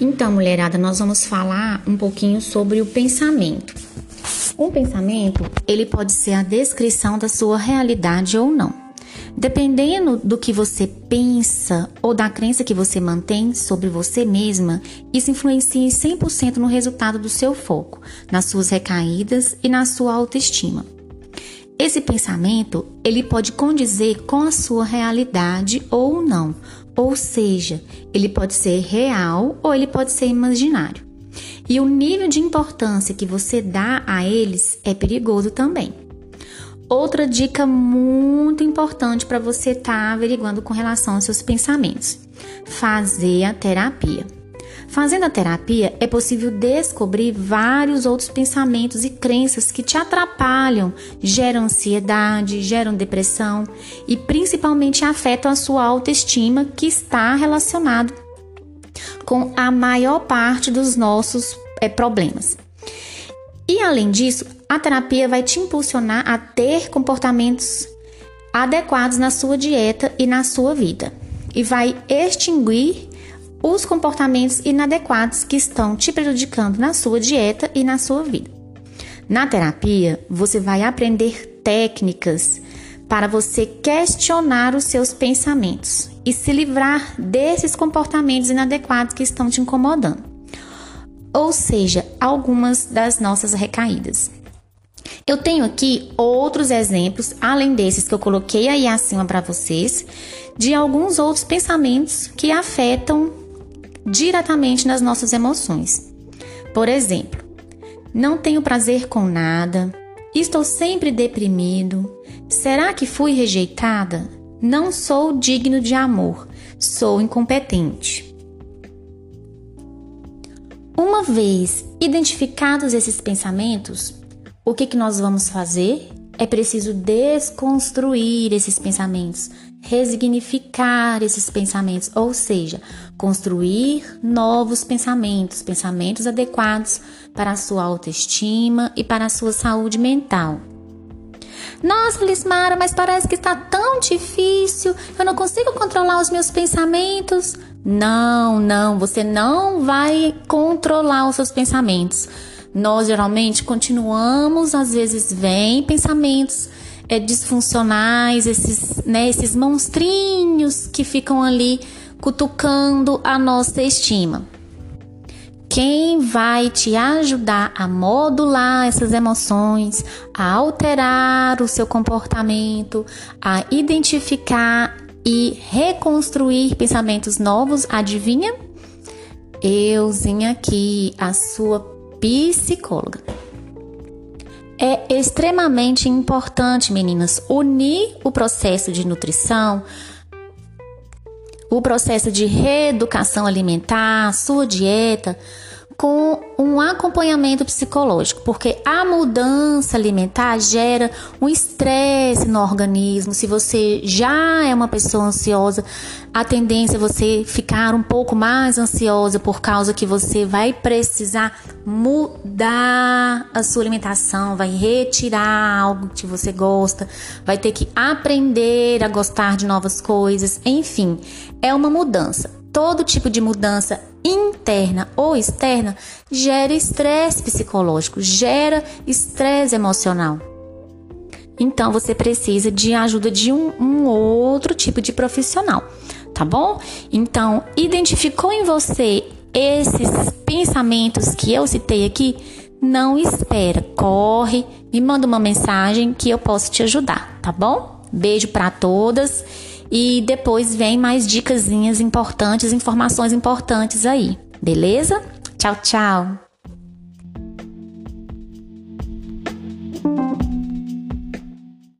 Então, mulherada, nós vamos falar um pouquinho sobre o pensamento. Um pensamento, ele pode ser a descrição da sua realidade ou não. Dependendo do que você pensa ou da crença que você mantém sobre você mesma, isso influencia em 100% no resultado do seu foco, nas suas recaídas e na sua autoestima. Esse pensamento, ele pode condizer com a sua realidade ou não, ou seja, ele pode ser real ou ele pode ser imaginário. E o nível de importância que você dá a eles é perigoso também. Outra dica muito importante para você estar tá averiguando com relação aos seus pensamentos: fazer a terapia. Fazendo a terapia, é possível descobrir vários outros pensamentos e crenças que te atrapalham, geram ansiedade, geram depressão e principalmente afetam a sua autoestima, que está relacionado com a maior parte dos nossos é, problemas. E além disso, a terapia vai te impulsionar a ter comportamentos adequados na sua dieta e na sua vida, e vai extinguir os comportamentos inadequados que estão te prejudicando na sua dieta e na sua vida. Na terapia, você vai aprender técnicas para você questionar os seus pensamentos e se livrar desses comportamentos inadequados que estão te incomodando. Ou seja, algumas das nossas recaídas. Eu tenho aqui outros exemplos, além desses que eu coloquei aí acima para vocês, de alguns outros pensamentos que afetam diretamente nas nossas emoções. Por exemplo, não tenho prazer com nada, estou sempre deprimido, será que fui rejeitada? Não sou digno de amor, sou incompetente. Uma vez identificados esses pensamentos, o que, que nós vamos fazer? É preciso desconstruir esses pensamentos, resignificar esses pensamentos, ou seja, construir novos pensamentos, pensamentos adequados para a sua autoestima e para a sua saúde mental. Nossa, Lismara, mas parece que está tão difícil, eu não consigo controlar os meus pensamentos. Não, não, você não vai controlar os seus pensamentos. Nós geralmente continuamos, às vezes vem pensamentos é, disfuncionais, esses, né, esses monstrinhos que ficam ali cutucando a nossa estima. Quem vai te ajudar a modular essas emoções, a alterar o seu comportamento, a identificar e reconstruir pensamentos novos, adivinha? Euzinha aqui, a sua psicóloga. É extremamente importante, meninas, unir o processo de nutrição, o processo de reeducação alimentar, sua dieta, com um acompanhamento psicológico, porque a mudança alimentar gera um estresse no organismo. Se você já é uma pessoa ansiosa, a tendência é você ficar um pouco mais ansiosa por causa que você vai precisar mudar a sua alimentação, vai retirar algo que você gosta, vai ter que aprender a gostar de novas coisas, enfim, é uma mudança. Todo tipo de mudança interna ou externa gera estresse psicológico, gera estresse emocional. Então você precisa de ajuda de um, um, outro tipo de profissional, tá bom? Então, identificou em você esses pensamentos que eu citei aqui? Não espera, corre, me manda uma mensagem que eu posso te ajudar, tá bom? Beijo para todas e depois vem mais dicasinhas importantes, informações importantes aí, beleza? Tchau, tchau!